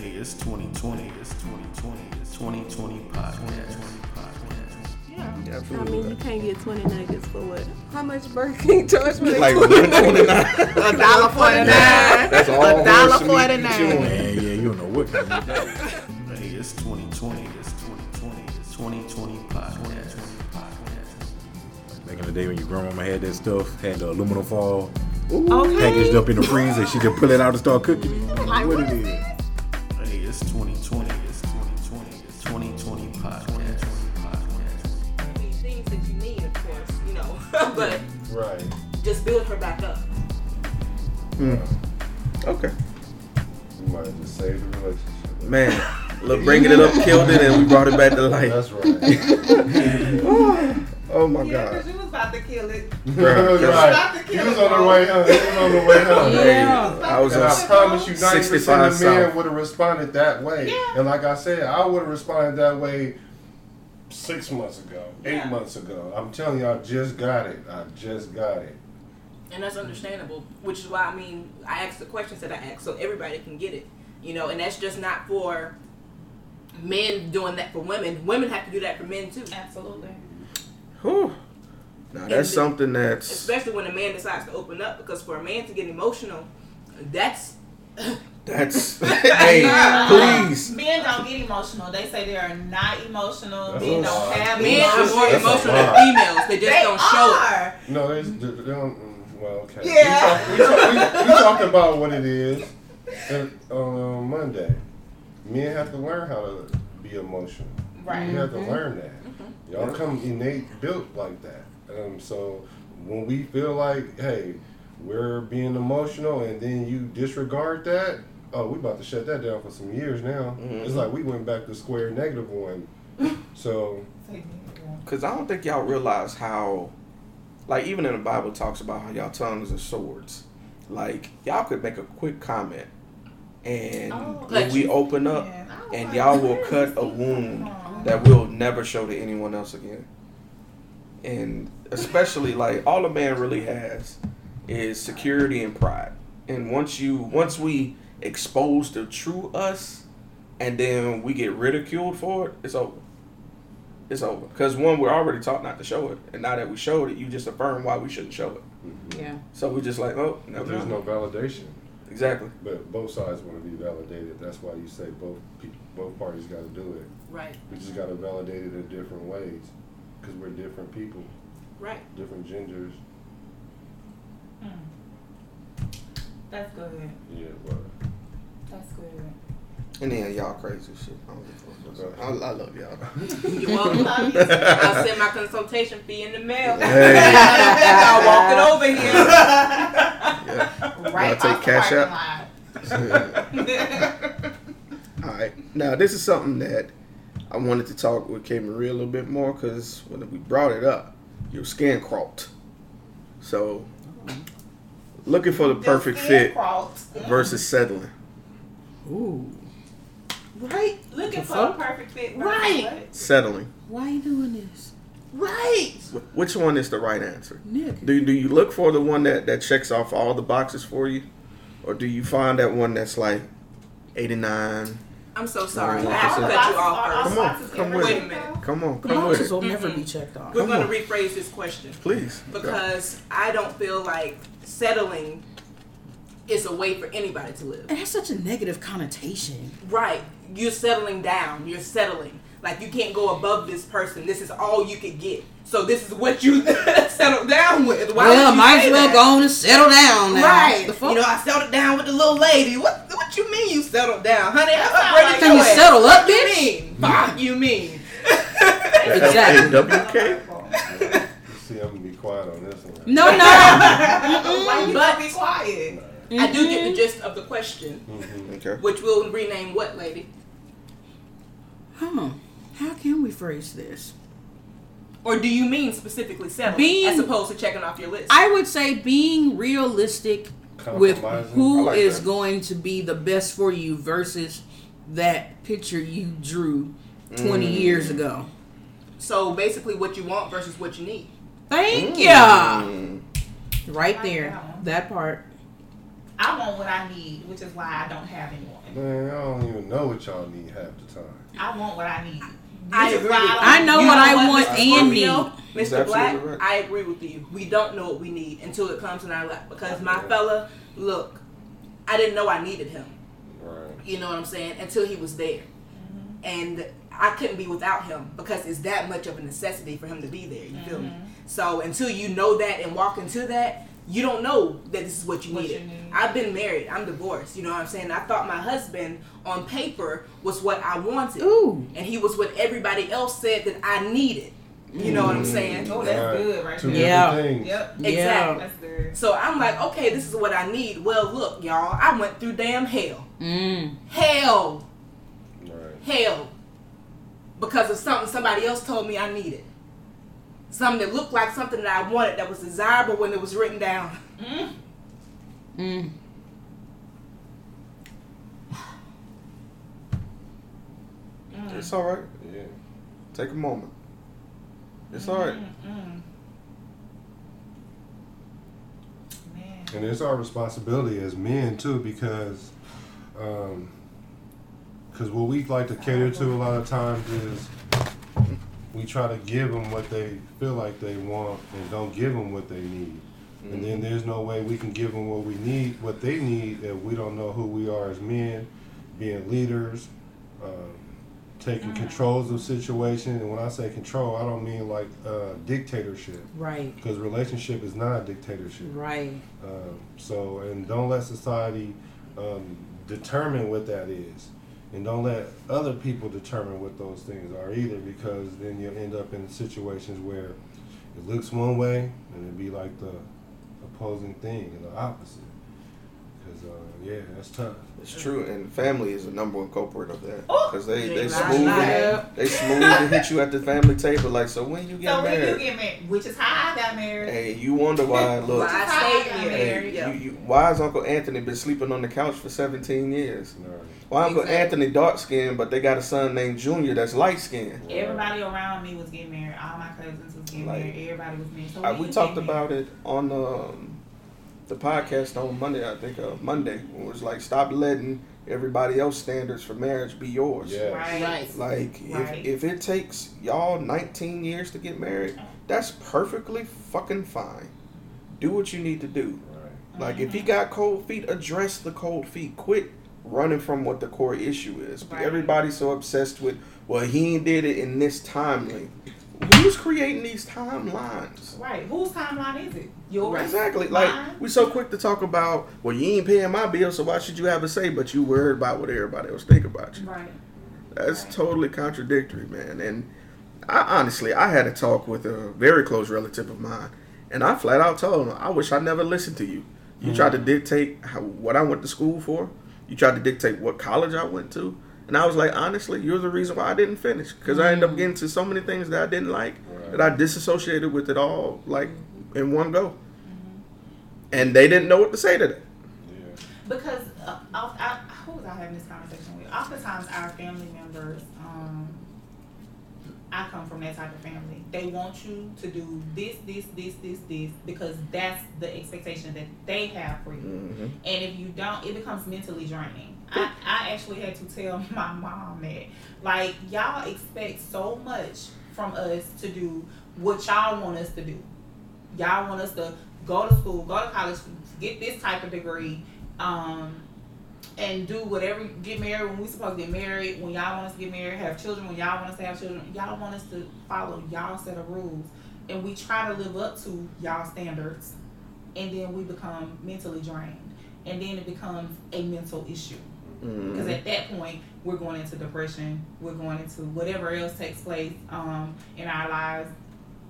Hey, it's 2020. It's 2020. It's 2020 podcast. Yeah. I mean, you can't get 20 nuggets for what? How much Burger King charge me? like 129. A dollar forty nine. That's all A dollar horse meat nine. chewing. Man, yeah, you don't know what kind of. Hey, it's 2020. It's 2020. It's 2020 podcast. Back in the day when your grandmama had that stuff, had the aluminum foil Okay. packaged up in the freezer, she could pull it out and start cooking it. Like, what what it is. Just build her back up. Hmm. Okay. You might have just saved the relationship. Man, look, bringing it up killed it and we brought it back to life. That's right. Oh my Yeah, God. because you was about to kill it. Bruh, right. He was on the way home. He was on the way home. Yeah. I was And on I promise you, 90% of men would have responded that way. Yeah. And like I said, I would have responded that way six months ago, eight Yeah. months ago. I'm telling you, I just got it. I just got it. And that's understandable, which is why I mean I ask the questions that I ask so everybody can get it. You know, and that's just not for men doing that for women. Women have to do that for men too. Absolutely. Whew. Now that's something that's Especially when a man decides to open up because for a man to get emotional, that's that's hey please. Men don't get emotional. They say they are not emotional. That's Men don't have men are emotions. more That's emotional than females. They just They don't show it. are. No, they, they they don't. Well, okay. Yeah. We, talk, we, talk, we, we talked about what it is and, on Monday. Men have to learn how to be emotional. Right. You have to learn that. Y'all come innate built like that. Um, so when we feel like, hey, we're being emotional, and then you disregard that, oh, we about to shut that down for some years now. Mm-hmm. It's like we went back to square negative one. So Cause I don't think y'all realize how, like even in the Bible talks about how y'all tongues are swords. Like y'all could make a quick comment, and Oh, when we you- open up, Yeah, I and y'all will where cut a wound from? that we'll never show to anyone else again. And especially like all a man really has is security and pride. And once you once we expose the true us and then we get ridiculed for it, it's over. It's over. Because one, we're already taught not to show it. And now that we showed it, you just affirm why we shouldn't show it. Mm-hmm. Yeah. So we're just like, oh, but never there's no validation. Exactly. But both sides want to be validated. That's why you say both people, both parties got to do it. Right, We just got to validate it in different ways because we're different people, right. different genders. Hmm. That's good. Yeah, but That's good. And then y'all crazy shit. I, don't give a fuck. I, I love y'all. You're welcome. Love you. I'll send my consultation fee in the mail. Hey. I'll walk it over here. Yeah. Right take off the cash parking out? lot. All right. Now, this is something that I wanted to talk with KMarie a little bit more because when we brought it up, your skin crawled. So, looking for the perfect Your fit crawled. versus settling. Ooh. Right. Looking for fuck? a perfect fit. versus Right. what? Settling. Why you doing this? Right. Which one is the right answer? Nigga. Do, do you look for the one that, that checks off all the boxes for you? Or do you find that one that's like 89? I'm so sorry. I All have to cut you off first. Come on, come get with Wait a minute. Come on, The come with boxes it. will never be checked off. We're going to rephrase this question Please. because I don't feel like settling is a way for anybody to live. It has such a negative connotation. Right. You're settling down. You're settling. Like you can't go above this person. This is all you could get. So this is what you settled down with. Why well, you might as well that? go on and settle down now. Right. The fuck? You know, I settled down with the little lady. What what you mean you settled down? Honey, I sound upgraded like your Can you ass. settle up, What you bitch? mean? Fuck you mean? Exactly. WK? see, I'm gonna be quiet on this one. No, no. Why you But- gonna be quiet? I do get the gist of the question, Mhm. Okay. which we'll rename what, lady? Huh. How can we phrase this? Or do you mean specifically settling Being- as opposed to checking off your list? I would say being realistic with Compromising. who like is that. going to be the best for you versus that picture you drew 20 Mm. years ago. so basically, what you want versus what you need. Thank ya. Mm. Right there. That part. I want what I need, which is why I don't have anyone. Man, I don't even know what y'all need half the time. I want what I need. I agree why with don't- I know You what I want Mr. and need. Mr. Black, absolutely right. I agree with you. We don't know what we need until it comes in our lap. Because my fella, look, I didn't know I needed him. Right. You know what I'm saying? Until he was there. Mm-hmm. And I couldn't be without him because it's that much of a necessity for him to be there. You feel me? Mm-hmm. So until you know that and walk into that, you don't know that this is what you What needed. you need. I've been married. I'm divorced. You know what I'm saying? I thought my husband on paper was what I wanted. Ooh. And he was what everybody else said that I needed. You know what I'm saying? Oh, that's Right. good right Two there. Yeah. different things. Yep. Exactly. That's good. So I'm like, okay, this is what I need. Well, look, y'all, I went through damn hell. Mm. Hell. Right. Hell. Because of something somebody else told me I needed. Something that looked like something that I wanted that was desirable when it was written down. Mm. Mm. It's all right. Yeah. Take a moment. It's all right. Mm-mm. And it's our responsibility as men too, because, um, because what we like to cater to a lot of times is we try to give them what they feel like they want and don't give them what they need. And then there's no way we can give them what we need, what they need, if we don't know who we are as men, being leaders, um, taking controls of situations. And when I say control, I don't mean like uh, dictatorship, Right. because relationship is not a dictatorship. Right. Um, so, and don't let society um, determine what that is. And don't let other people determine what those things are either, because then you'll end up in situations where it looks one way and it'd be like the opposing thing and the opposite. Because, uh, yeah, that's tough. It's true, and family is the number one culprit of that Oh, because they they yeah, smooth right. it, they smooth to hit you at the family table like so when you get married. So when married, you get married, which is how I got married. hey you wonder why look Why I How stayed I here. hey, yeah. you, you, why has Uncle Anthony been sleeping on the couch for 17 years? All right. Why Uncle Exactly. Anthony dark skinned but they got a son named Junior that's light skinned? Everybody around me was getting married. All my cousins was getting Like, married. Everybody was married. So Uh, when we talked get married- about it on um, the podcast on Monday, I think uh, Monday. It was like stop letting everybody else standards for marriage be yours. Yeah. Right. Right. Like Right. if if it takes y'all 19 years to get married, that's perfectly fucking fine. Do what you need to do. Right. Like if he got cold feet, address the cold feet. Quit running from what the core issue is. Right. Everybody's so obsessed with, well, he ain't did it in this timeline. Who's creating these timelines? Right. Whose timeline is it? Yours. Exactly. Like Mine? we so quick to talk about, well, you ain't paying my bill, so why should you have a say? But you worried about what everybody else think about you. Right. That's Right. totally contradictory, man. And I honestly, I had a talk with a very close relative of mine, and I flat out told him, I wish I never listened to you. You tried to mm-hmm. dictate how, what I went to school for. You tried to dictate what college I went to. And I was like, honestly, you're the reason why I didn't finish. Because I ended up getting to so many things that I didn't like Right. that I disassociated with it all, like, in one go. And they didn't know what to say to that. Yeah. Because uh, oft- I, who was I having this conversation with? Oftentimes, our family members, um, I come from that type of family. They want you to do this, this, this, this, this, because that's the expectation that they have for you. Mm-hmm. And if you don't, it becomes mentally draining. I, I actually had to tell my mom that, like, y'all expect so much from us to do what y'all want us to do. Y'all want us to go to school, go to college, get this type of degree, um, and do whatever, get married when we supposed to get married, when y'all want us to get married, have children when y'all want us to have children. Y'all want us to follow y'all set of rules. And we try to live up to y'all standards. And then we become mentally drained. And then it becomes a mental issue. Because at that point, we're going into depression. We're going into whatever else takes place um, in our lives.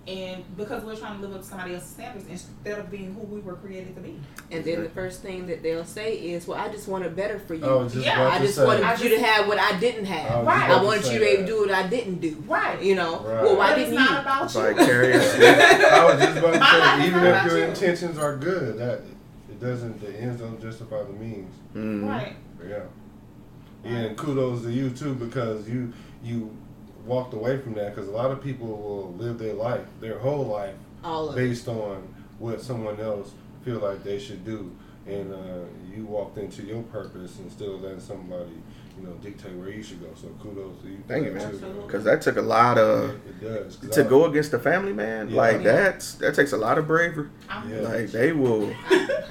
And because we're trying to live up to somebody else's standards instead of being who we were created to be. And then the first thing that they'll say is, "Well, I just wanted better for you. I was just Yeah, I just say. wanted I you to have what I didn't have. was Right. I wanted say you to be able that. to do what I didn't do. Right. You know. Right. Well, why But didn't it's you? not about you. like. I was just about to say, is even if your you. intentions are good, that it doesn't. The ends don't justify the means. Mhm. Right. Yeah. Yeah, and kudos to you too because you you walked away from that because a lot of people will live their life, their whole life, All of it. based on what someone else feel like they should do. and uh, you walked into your purpose and still letting somebody, you know, dictate where you should go. So kudos to you. Thank you, man. Because that took a lot of it, it does 'cause to I- go against the family, man. Yeah. Like Yeah. that's that takes a lot of bravery. I'm, Yeah. Like they will.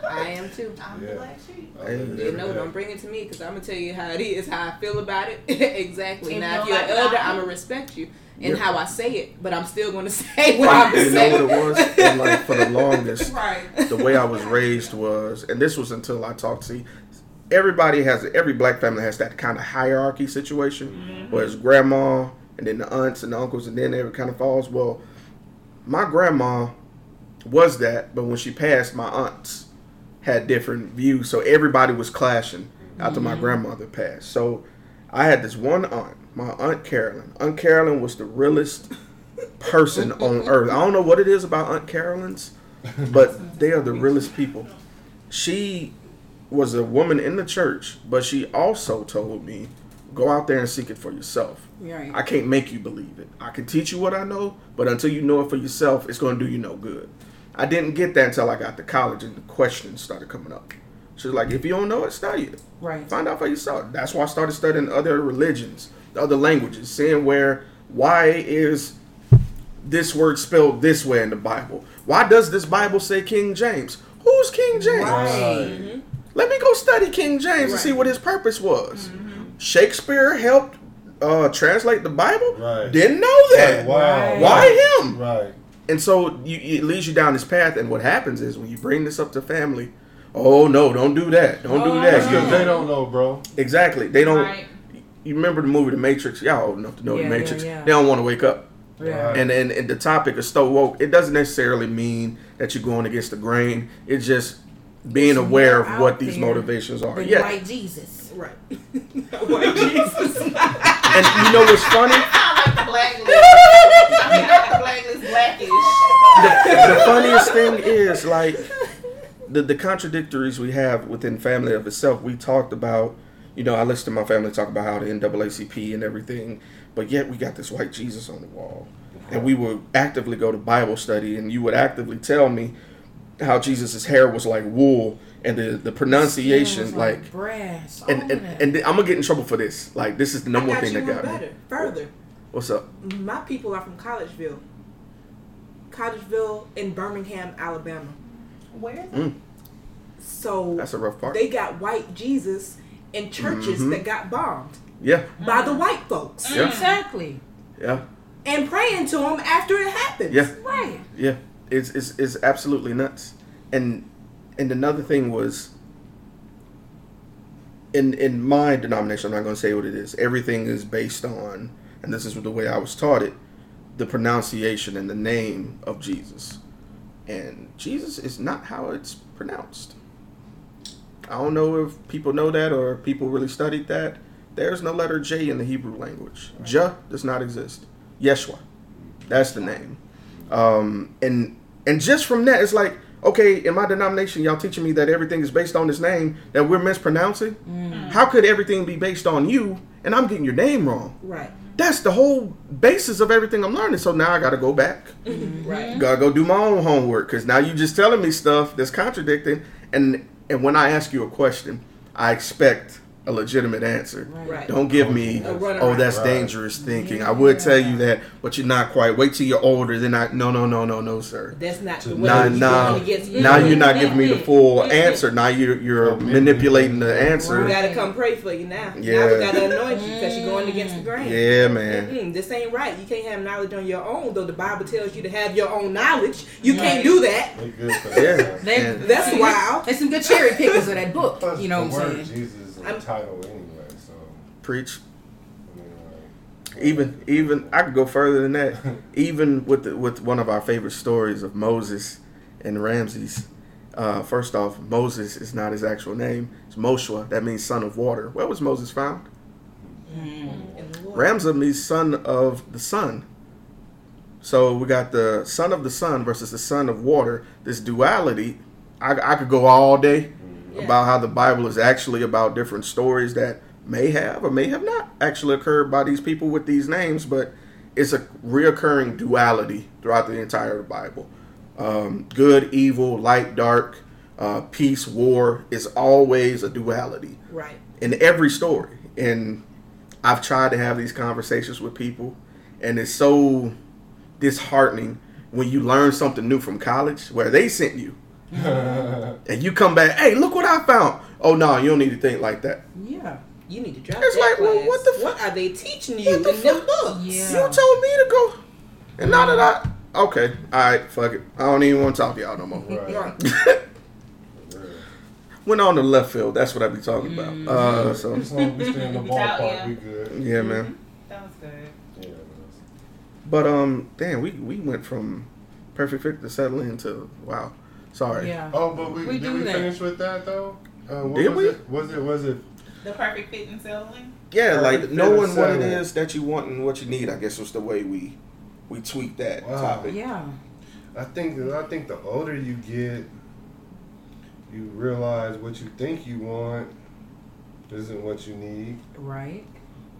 I am too. I'm Yeah. the black sheep. I You know, day. don't bring it to me because I'm gonna tell you how it is, how I feel about it. exactly. If now, if you're an like elder, I'm I- gonna respect you and Yeah. how I say it, but I'm still gonna say what I'm saying. you know what it was? And like for the longest, Right. the way I was raised was, and this was until I talked to everybody has every black family has that kind of hierarchy situation, mm-hmm. where it's grandma and then the aunts and the uncles, and then it kind of falls. Well, my grandma was that, but when she passed, my aunts had different views, so everybody was clashing after my mm-hmm. grandmother passed. So I had this one aunt, my aunt Carolyn. Aunt Carolyn was the realest person on earth. I don't know what it is about Aunt Carolyn's, but they are the realest people. She was a woman in the church, but she also told me, go out there and seek it for yourself. Right. I can't make you believe it. I can teach you what I know, but until you know it for yourself, it's going to do you no good. I didn't get that until I got to college and the questions started coming up. She's like, if you don't know it, study it. Right. Find out for yourself. That's why I started studying other religions, other languages, seeing where, why is this word spelled this way in the Bible? Why does this Bible say King James? Who's King James? Right. Mm-hmm. Let me go study King James and see what his purpose was. Shakespeare helped uh, translate the Bible. Right. Didn't know that. Wow. Right. Why him? Right. And so you, it leads you down this path. And what happens is when you bring this up to family, oh no, don't do that. Don't do Oh, that. Because they don't know, bro. Exactly. They don't. Right. You remember the movie The Matrix? Y'all old enough to know Yeah, The Matrix. yeah. They don't want to wake up. Yeah. And, and and the topic is so woke. It doesn't necessarily mean that you're going against the grain. It's just being It's aware of what these motivations are. Than Yeah. white Jesus. Right. White Jesus. And you know what's funny? I like the blacklist. I mean, not the blacklist, blackish. the, the funniest thing is like the the contradictories we have within family of itself. We talked about, you know, I listened to my family talk about how the NAACP and everything, but yet we got this white Jesus on the wall, and we would actively go to Bible study, and you would actively tell me how Jesus's hair was like wool, and the the pronunciation Skin was like. brass. And, all and, and I'm gonna get in trouble for this. Like this is the number one thing that one got me. Further, What's up? my people are from Collegeville. Collegeville in Birmingham, Alabama. Where is it? Mm, So that's a rough part. they got white Jesus in churches Mhm. that got bombed yeah, by the white folks Yeah. Exactly. yeah, and praying to them after it happens. yeah. Right. Yeah, it's it's, it's absolutely nuts. And and another thing was in in my denomination, I'm not going to say what it is. Everything is based on, and this is the way I was taught it, the pronunciation and the name of Jesus. And Jesus is not how it's pronounced. I don't know if people know that or people really studied that. There's no letter J in the Hebrew language. Jah does not exist. Yeshua, that's the name. Um, and and just from that, it's like okay, in my denomination, y'all teaching me that everything is based on this name that we're mispronouncing. Mm. How could everything be based on you and I'm getting your name wrong? Right. That's the whole basis of everything I'm learning. So now I got to go back, mm-hmm. Right. gotta go do my own homework because now you're just telling me stuff that's contradicting. And and when I ask you a question, I expect a legitimate answer. Right. Don't give me, oh, that's Right. dangerous thinking. I would tell you that, but you're not quite. Wait till you're older. Then I, no, no, no, no, no, sir. That's not the way Nah, you're nah. going Now you're not giving me the full answer. Now you're you're manipulating the answer. We answer. gotta come pray for you now. Now Yeah. we gotta anoint you because you're going against the grain. Yeah, man. Mm-mm, this ain't right. You can't have knowledge on your own, though the Bible tells you to have your own knowledge. You Right. can't do that. They good Yeah. that. They, And- That's wild. There's some good cherry pickers of that book. You know what I'm word saying? Jesus is a I'm- title anyway, so Preach. I mean, like, Even even I could go further than that. Even with the, with one of our favorite stories of Moses and Ramses. Uh, first off, Moses is not his actual name. It's Moshua. That means son of water. Where was Moses found? In the Lord. Ramza means son of the sun. So we got the son of the sun versus the son of water. This duality, I, I could go all day Yeah. about how the Bible is actually about different stories that may have or may have not actually occurred by these people with these names, but it's a reoccurring duality throughout the entire Bible. Um, good, evil, light, dark, uh, peace, war is always a duality Right. in every story. And I've tried to have these conversations with people, and it's so disheartening when you learn something new from college where they sent you. And you come back, hey, look what I found. Oh no, you don't need to think like that. Yeah. You need to drop It's that like, well, what the What are they teaching you What the in them fuck? books? Yeah. You told me to go, and now that I okay, all right, fuck it. I don't even want to talk to y'all no more. Right. Went on the left field. That's what I be talking about. Uh, so As long as we stay in the Yeah. ballpark, we good. yeah, man. That was good. Yeah. But um, damn, we we went from perfect fit to settling to wow. Sorry. Yeah. Oh, but we, We did we that. finish with that though? Uh, what Did was we? It? Was it? Was it? The perfect fit and settling. Yeah, like Perfect fit knowing what it is that you want and what you need. I guess was the way we we tweak that Wow. topic. Yeah. I think I think the older you get, you realize what you think you want isn't what you need. Right.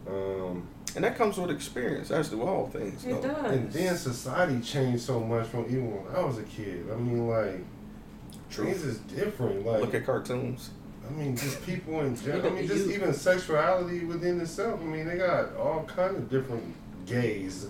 Um, And that comes with experience, as do all things. It though. does. and then society changed so much from even when I was a kid. I mean, like True. Things is different. Like Look at cartoons. I mean, just people in general. I mean, just even sexuality within itself. I mean, they got all kind of different gays.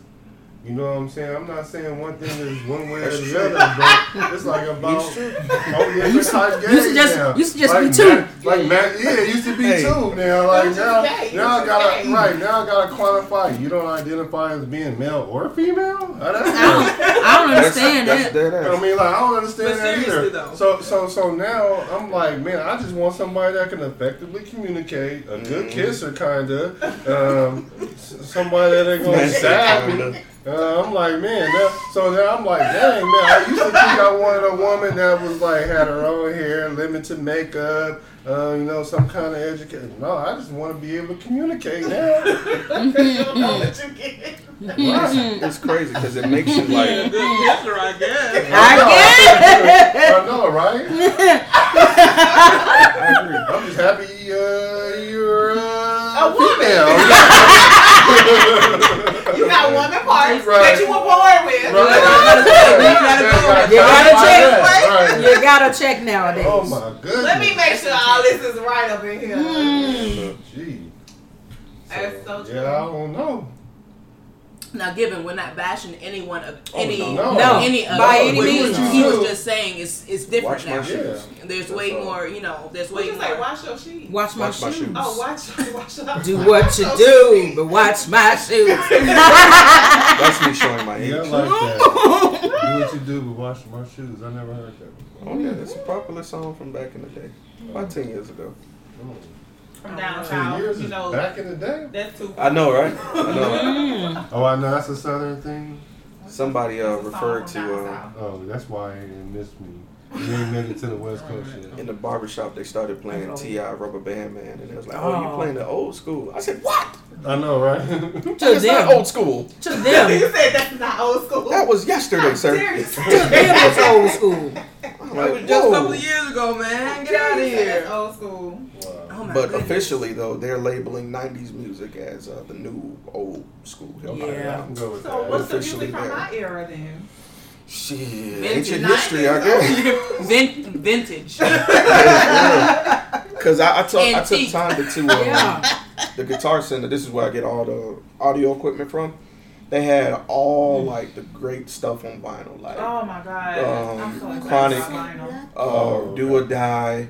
You know what I'm saying? I'm not saying one thing is one way or the true. other, but it's like about It's true. oh yeah, Used to- type gays used to just- now. used to just like be two. Ma- like Matt, yeah, it used to be Hey. two. Now, like now, just gay. It now I gotta just right now I gotta qualify. You don't identify as being male or female. I don't, I don't understand that's, that. That's dead I ass. mean, like I don't understand But that either. though. So, so, so now I'm like, man, I just want somebody that can effectively communicate, a good Mhm. kisser, kinda, um, somebody that ain't gonna Man, stab kinda. me. Uh, I'm like, man. Now, so now I'm like, dang, man. I used to think I wanted a woman that was like had her own hair, limited makeup, uh, you know, some kind of education. No, I just want to be able to communicate now. What you get? It's crazy because it makes you like. Good kisser, I guess. I know, right? I agree. I'm just happy uh, you're uh, A woman. female. You got woman parts Right. that you were born with. Right. You gotta check. Right. You gotta check nowadays. Oh my goodness. Let me make sure all this is right up in here. Mm. Gee. That's so true. Yeah, I don't know. Now, given we're not bashing anyone of oh, any no. No. any of By what any means. He was just saying it's it's different Watch my now. shoes. There's That's way all. more, you know. There's way you say? more. Wash your shoes. Watch my Watch my shoes. shoes. Oh, watch, oh, watch your Do what you do, but watch my shoes. That's me showing my age. Yeah, I like that. do what you do, but wash my shoes. I never heard that. before. Oh yeah, it's a popular song from back in the day, about ten years ago. Oh. From Ten downtown. years You is know, back in the day. that's too. I know, right? I know. Oh, I know that's a southern thing. Somebody uh, It's a song referred to uh. Oh, that's why you didn't miss me. You ain't made it to the West Coast yet. in the barbershop they started playing T.I. Rubber Band Man, and it was like, "Oh, you Oh. playing the old school?" I said, "What? I know, right? To It's not them. old school. To them. You said that's not old school. That was yesterday, sir." To them it's old school. I'm That like, was just a couple of years ago, man. Get out of here. That's old school. Wow. My But goodness. officially, though, they're labeling '90s music as uh, the new old school hip hop. Yeah. I can go with So that. what's the officially music from there. my era then? Shit, Vintage ancient history, I guess. Vin- vintage. Because I, I took I took time to, to uh, Yeah. the Guitar Center. This is where I get all the audio equipment from. They had all like the great stuff on vinyl, like Oh my god. Um, I'm so Chronic. about vinyl. uh, Oh, Do or Die,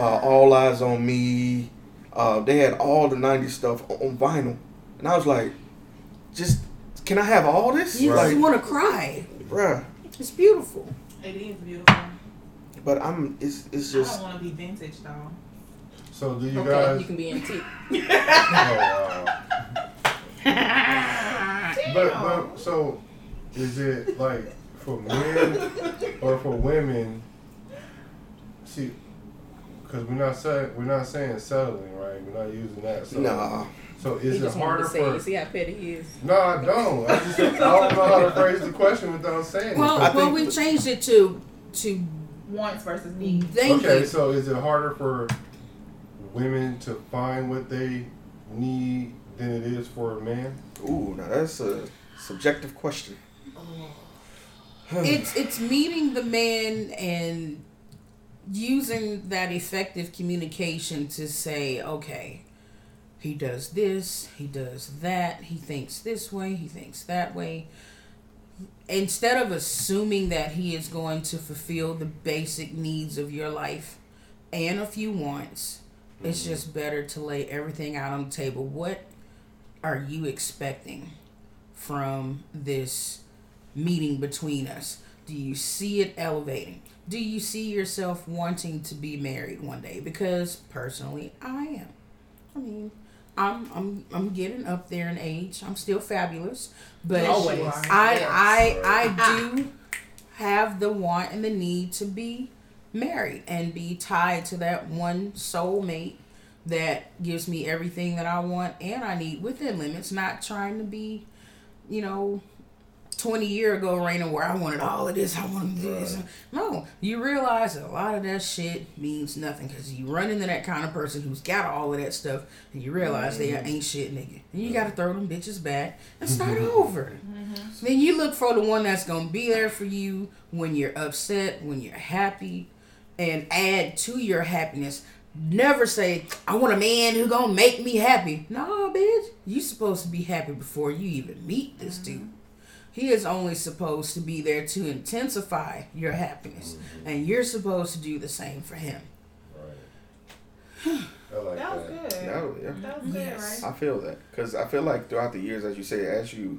uh, All Eyez on Me. Uh, they had all the '90s stuff on on vinyl, and I was like, just can I have all this? You Like, just want to cry. bruh. It's beautiful. It is beautiful. But I'm. It's it's I just. don't want to be vintage though. So do you okay, guys? you can be antique. Oh wow. But, but so is it like for men or for women? See, because we're not saying we're not saying settling, right? We're not using that. So, Nah. So He is it just harder to say, for? you see how petty he is. No, I don't. I just I don't know how to phrase the question without saying Well, it. well, think- we changed it to to Wants versus needs. thank okay, you. so is it harder for women to find what they need than it is for a man? Ooh, now that's a subjective question. it's it's meeting the man and using that effective communication to say, okay, he does this, he does that, he thinks this way, he thinks that way. Instead of assuming that he is going to fulfill the basic needs of your life and a few wants, it's just better to lay everything out on the table. What are you expecting from this meeting between us? Do you see it elevating? Do you see yourself wanting to be married one day? Because personally, I am. I mean, I'm I'm I'm getting up there in age. I'm still fabulous, but Always. I Yes. I I ah. do have the want and the need to be married and be tied to that one soulmate that gives me everything that I want and I need within limits, not trying to be, you know, 20 year ago Raina where I wanted all of this, I wanted this. No, you realize a lot of that shit means nothing because you run into that kind of person who's got all of that stuff and you realize they mm-hmm. ain't shit nigga. And you gotta throw them bitches back and start over. Mm-hmm. Then you look for the one that's gonna be there for you when you're upset, when you're happy, and add to your happiness. Never say, I want a man who gonna make me happy. Nah, bitch. You supposed to be happy before you even meet this mm-hmm. dude. He is only supposed to be there to intensify your happiness. Mm-hmm. And you're supposed to do the same for him. Right. I like That was that. good. That was- yeah. That was good, Yes. right? I feel that because I feel like throughout the years, as you say, as you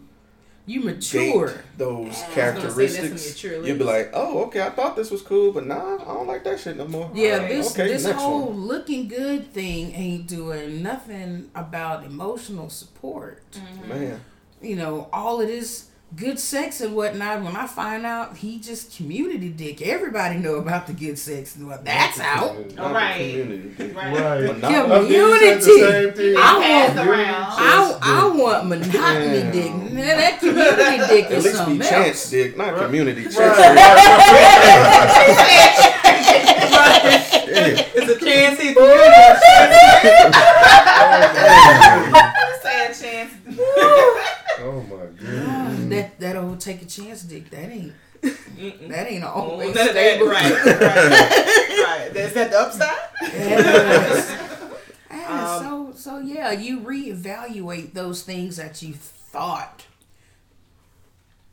You mature. those I was gonna say, that's when characteristics, you're truly- you'll be like, "Oh, okay, I thought this was cool, but nah, I don't like that shit no more." Yeah, Alright, this okay, this whole one. looking good thing ain't doing nothing about emotional support. Mm-hmm. man. You know, all of this good sex and whatnot. When I find out he just community dick, everybody know about the good sex and what that's out. All right, the Right. community. Right. Right. But I think you said Unity. the same thing. I Passed want- around. I, I want monotony Damn. dick. Man, that community dick At is least be chance else. dick, not community chance. It's a chance he Sad chance. Oh my goodness. Ah, that that old take a chance dick. That ain't that ain't always None of that, stable. right, right, right. Is that the upside? Yes. And Um, so so yeah, you reevaluate those things that you thought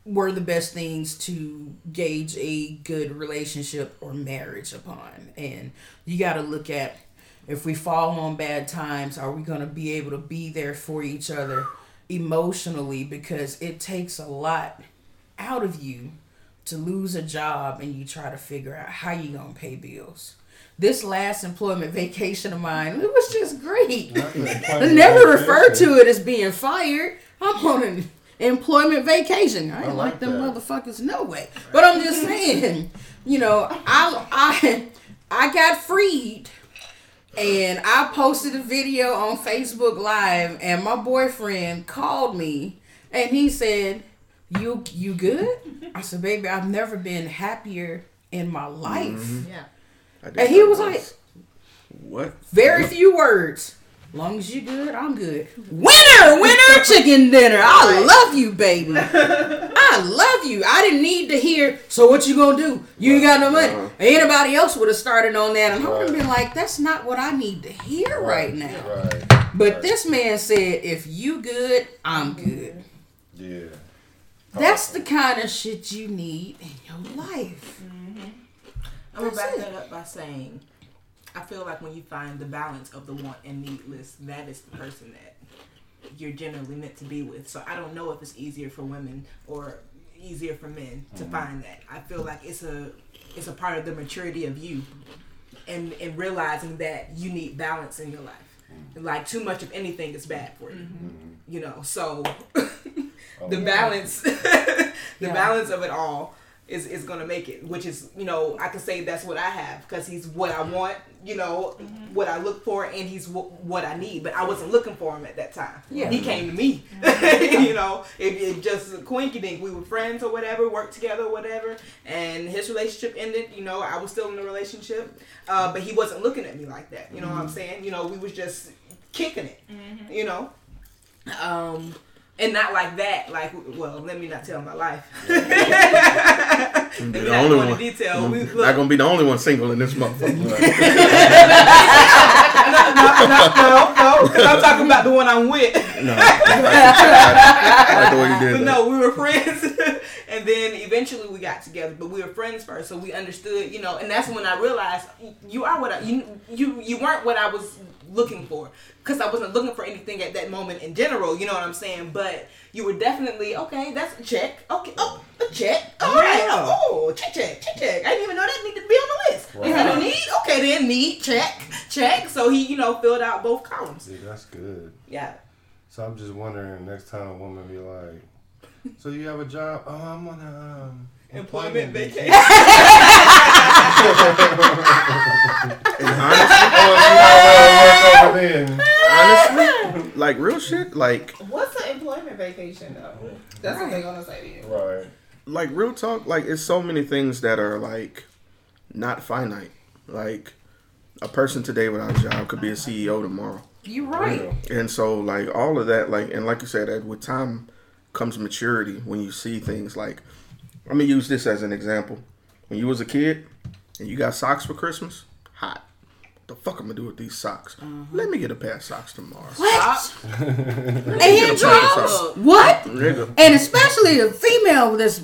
were the best things to gauge a good relationship or marriage upon. And you got to look at if we fall on bad times, are we going to be able to be there for each other emotionally because it takes a lot out of you to lose a job and you try to figure out how you going to pay bills. This last employment vacation of mine, it was just great. I never refer to it as being fired. I'm on an employment vacation. I I like, like them that. motherfuckers no way. But I'm just saying, you know, I I I got freed and I posted a video on Facebook Live and my boyfriend called me and he said, You you good? I said, baby, I've never been happier in my life. Mm-hmm. Yeah. I did And he that was like, "What?" very few words. Long as you good, I'm good. Winner, winner, chicken dinner. I love you, baby. I love you. I didn't need to hear. So what you gonna do? You ain't got no money. Uh-huh. Anybody else would have started on that, and I would have Right. been like, "That's not what I need to hear right now." Right. But this man said, "If you good, I'm good." Yeah. That's the kind of shit you need in your life. I'm gonna back it. that up by saying, I feel like when you find the balance of the want and need list, that is the person that you're generally meant to be with. So I don't know if it's easier for women or easier for men to mm-hmm. find that. I feel like it's a it's a part of the maturity of you and and realizing that you need balance in your life. Mm-hmm. Like too much of anything is bad for you. Mm-hmm. You know, so oh, the balance the Yeah. balance of it all is, is gonna make it which is you know i can say that's what i have because he's what i want you know what i look for and he's w- what i need but i wasn't looking for him at that time. Yeah. he came to me. You know it, it just coinkydink we were friends or whatever worked together or whatever and his relationship ended you know i was still in the relationship uh, but he wasn't looking at me like that you know what i'm saying? You know we was just kicking it you know? Um and not like that. Like, well, let me not tell my life. The only one. detail. I'm look, not gonna be the only one single in this motherfucker. no, no, no, no, because I'm talking about the one I'm with. no, I like the way you did But that. no, we were friends, and then eventually we got together. But we were friends first, so we understood, you know. And that's when I realized you are what I you you you weren't what I was looking for, because I wasn't looking for anything at that moment in general. You know what I'm saying? But you were definitely okay. That's a check. Okay, oh, a check. All right. Yeah. Oh, check, check, check, check. I didn't even know that needed to be on the list. Is that a need? Okay, then need check, check. So he, you know, filled out both columns. That's good. Yeah. So I'm just wondering next time a woman be like, "So you have a job? Oh, I'm on a um, Employment vacation. And honestly, oh, you know, work over then. honestly, like real shit, like What's an employment vacation though? That's what they're gonna say to you. Right. like real talk, like it's so many things that are like not finite. Like a person today without a job could be a CEO tomorrow. You're right. And so like all of that, like and like you said, that with time comes maturity when you see things like let me use this as an example. When you was a kid and you got socks for Christmas, hot. What the fuck I'm gonna do with these socks? Mm-hmm. Let me get a pair of socks tomorrow. What? And a pair of. What? Nigga. And especially a female that's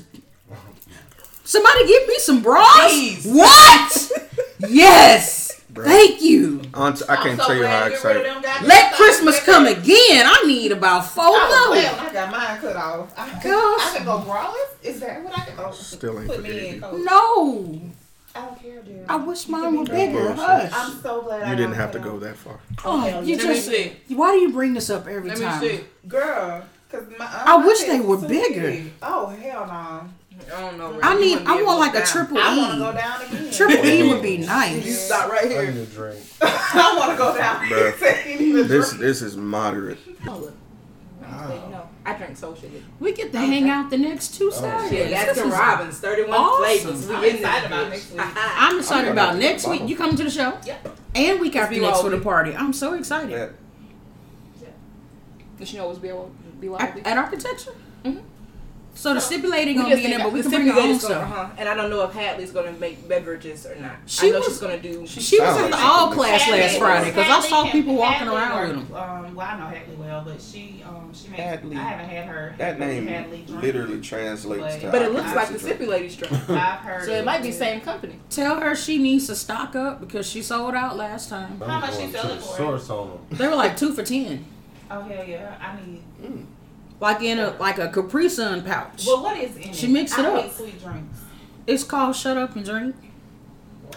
somebody give me some bras. Please. What? yes. Thank you. Aunt, I can't so tell you how to get rid of excited. them goddamn Let. Christmas come again. I need about four oh, I was more. glad when I got mine cut off. I, Gosh. I could go braless. Is that what I can? Oh, Still ain't put me in. Coach. No. I don't care, dude. I wish mine can were be bigger. Hush. I'm so glad I You didn't have to go that far. Oh, hell you yeah. Let me just. see. Why do you bring this up every Let me time? see. Girl, cause my uh, I my wish they were bigger. big. Oh hell no! I don't know. I You need. I want like go a triple I want to E. go down again. Triple E would be nice. You nice. stop right here. I here. need a drink. I want to go down. Bruh. Take me to This drink. this is moderate. No, I drink socially. We get to hang out the next two Saturdays. Yeah, This Baskin is- Robbins, 31 awesome. flavors. We I'm excited about next week. I'm excited I'm about next go. week. You coming to the show? Yep. And week after be next for the party. I'm so excited. That- Did you know it was BYOB? At, at architecture. Mhm. So the stipulating We gonna be in there, but we got- can the bring our own stuff. uh-huh. And I don't know if Hadley's gonna make beverages or not. She I know was- she's gonna do. She was in the all she- class last Friday because I saw people walking Hadley around with them. Um, well, I know Hadley well, but she um she makes. Hadley. I haven't had her. That name Hadley drink. literally translates But- to. But it looks like the stipulated drink. I've heard. So it might be same company. Tell her she needs to stock up because she sold out last time. How much I'm you going selling for? Source. They were like two for ten, Oh hell yeah! I need. Like in a like a Capri Sun pouch. Well, what is in it? She mixed it I up. hate sweet drinks. It's called Shut Up and Drink.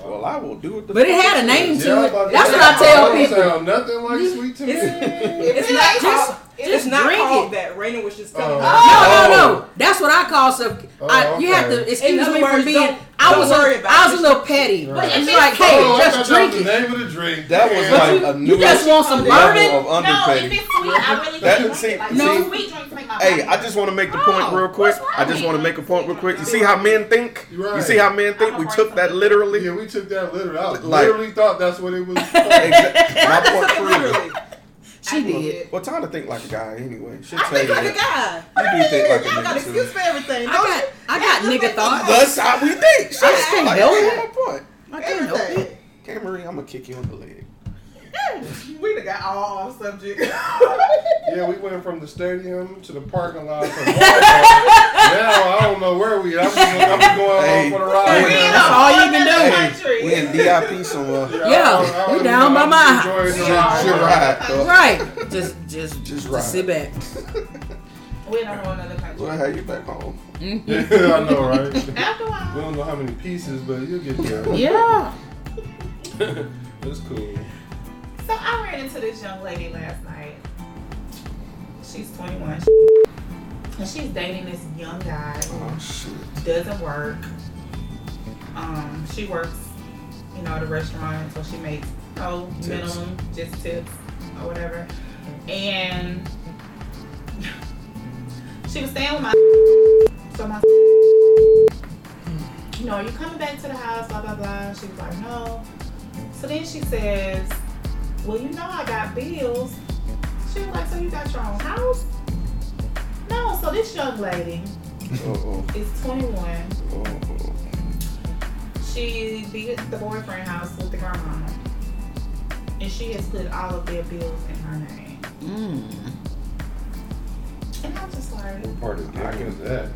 Well, I will do it. The But it had a name to Yeah, it. That's what I tell Don't people. sound nothing like sweet to me. It's It's not like- called. It's It's not drink called it. that. Raina was just telling Oh. me. No, no, no. That's what I call stuff. I, Oh, You have to excuse me from words, being. don't- I don't was worry a, about I was a little petty. Right. It's like, hey, Oh, I just thought drink that was it. the name of the drink. That was Yeah. like a new. You just want some level bourbon? of No, if it's sweet, I really That- can't see- Like, No. sweet drinks make my Hey, I just want to make the point Oh, real quick. I just want to make a point real quick. You see how men think? You see how men think? We took that literally. Yeah, we took that literally. I Like- literally thought that's what it was. Exactly. My point for real. Literally. She did. Well, time to think like a guy anyway. She'll I tell think you like a that. guy. You do think like a Y'all got nigga too. excuse for everything. I don't got, you? I got nigga thoughts. That's how we think. Shit. I just can't like, help that's it. Oh, I can't help Everything. it. Cameron, I'm gonna kick you in the leg. We done got all off subject. Yeah, we went from the stadium to the parking lot now I don't know where we. I'm just, I'm just going Hey. along for the ride. We in That's all you whole can nother do. country. We in DIP somewhere. I- Yeah, I- I we down by my just enjoying We ride. Just ride, though. Right. Just, just, Just just ride. sit back. We in a whole other country. We'll have you back home. Yeah, mm-hmm. I know, right? After a We don't know how many pieces, but you'll get there. Yeah. That's cool. So I ran into this young lady last night. She's 21. And she's dating this young guy Oh shit. doesn't work. Um, she works, you know, at a restaurant, so she makes oh Tips. minimum, just tips or whatever. And she was staying with my so my you know, are you coming back to the house? Blah blah blah. She was like, no. So then she says, well, you know, I got bills. She was like, so you got your own house? No, so this young lady Uh-oh. is 21. Uh-oh. She be at the boyfriend house with the grandma. And she has put all of their bills in her name. Mm. And I'm just like, What part of the game is that?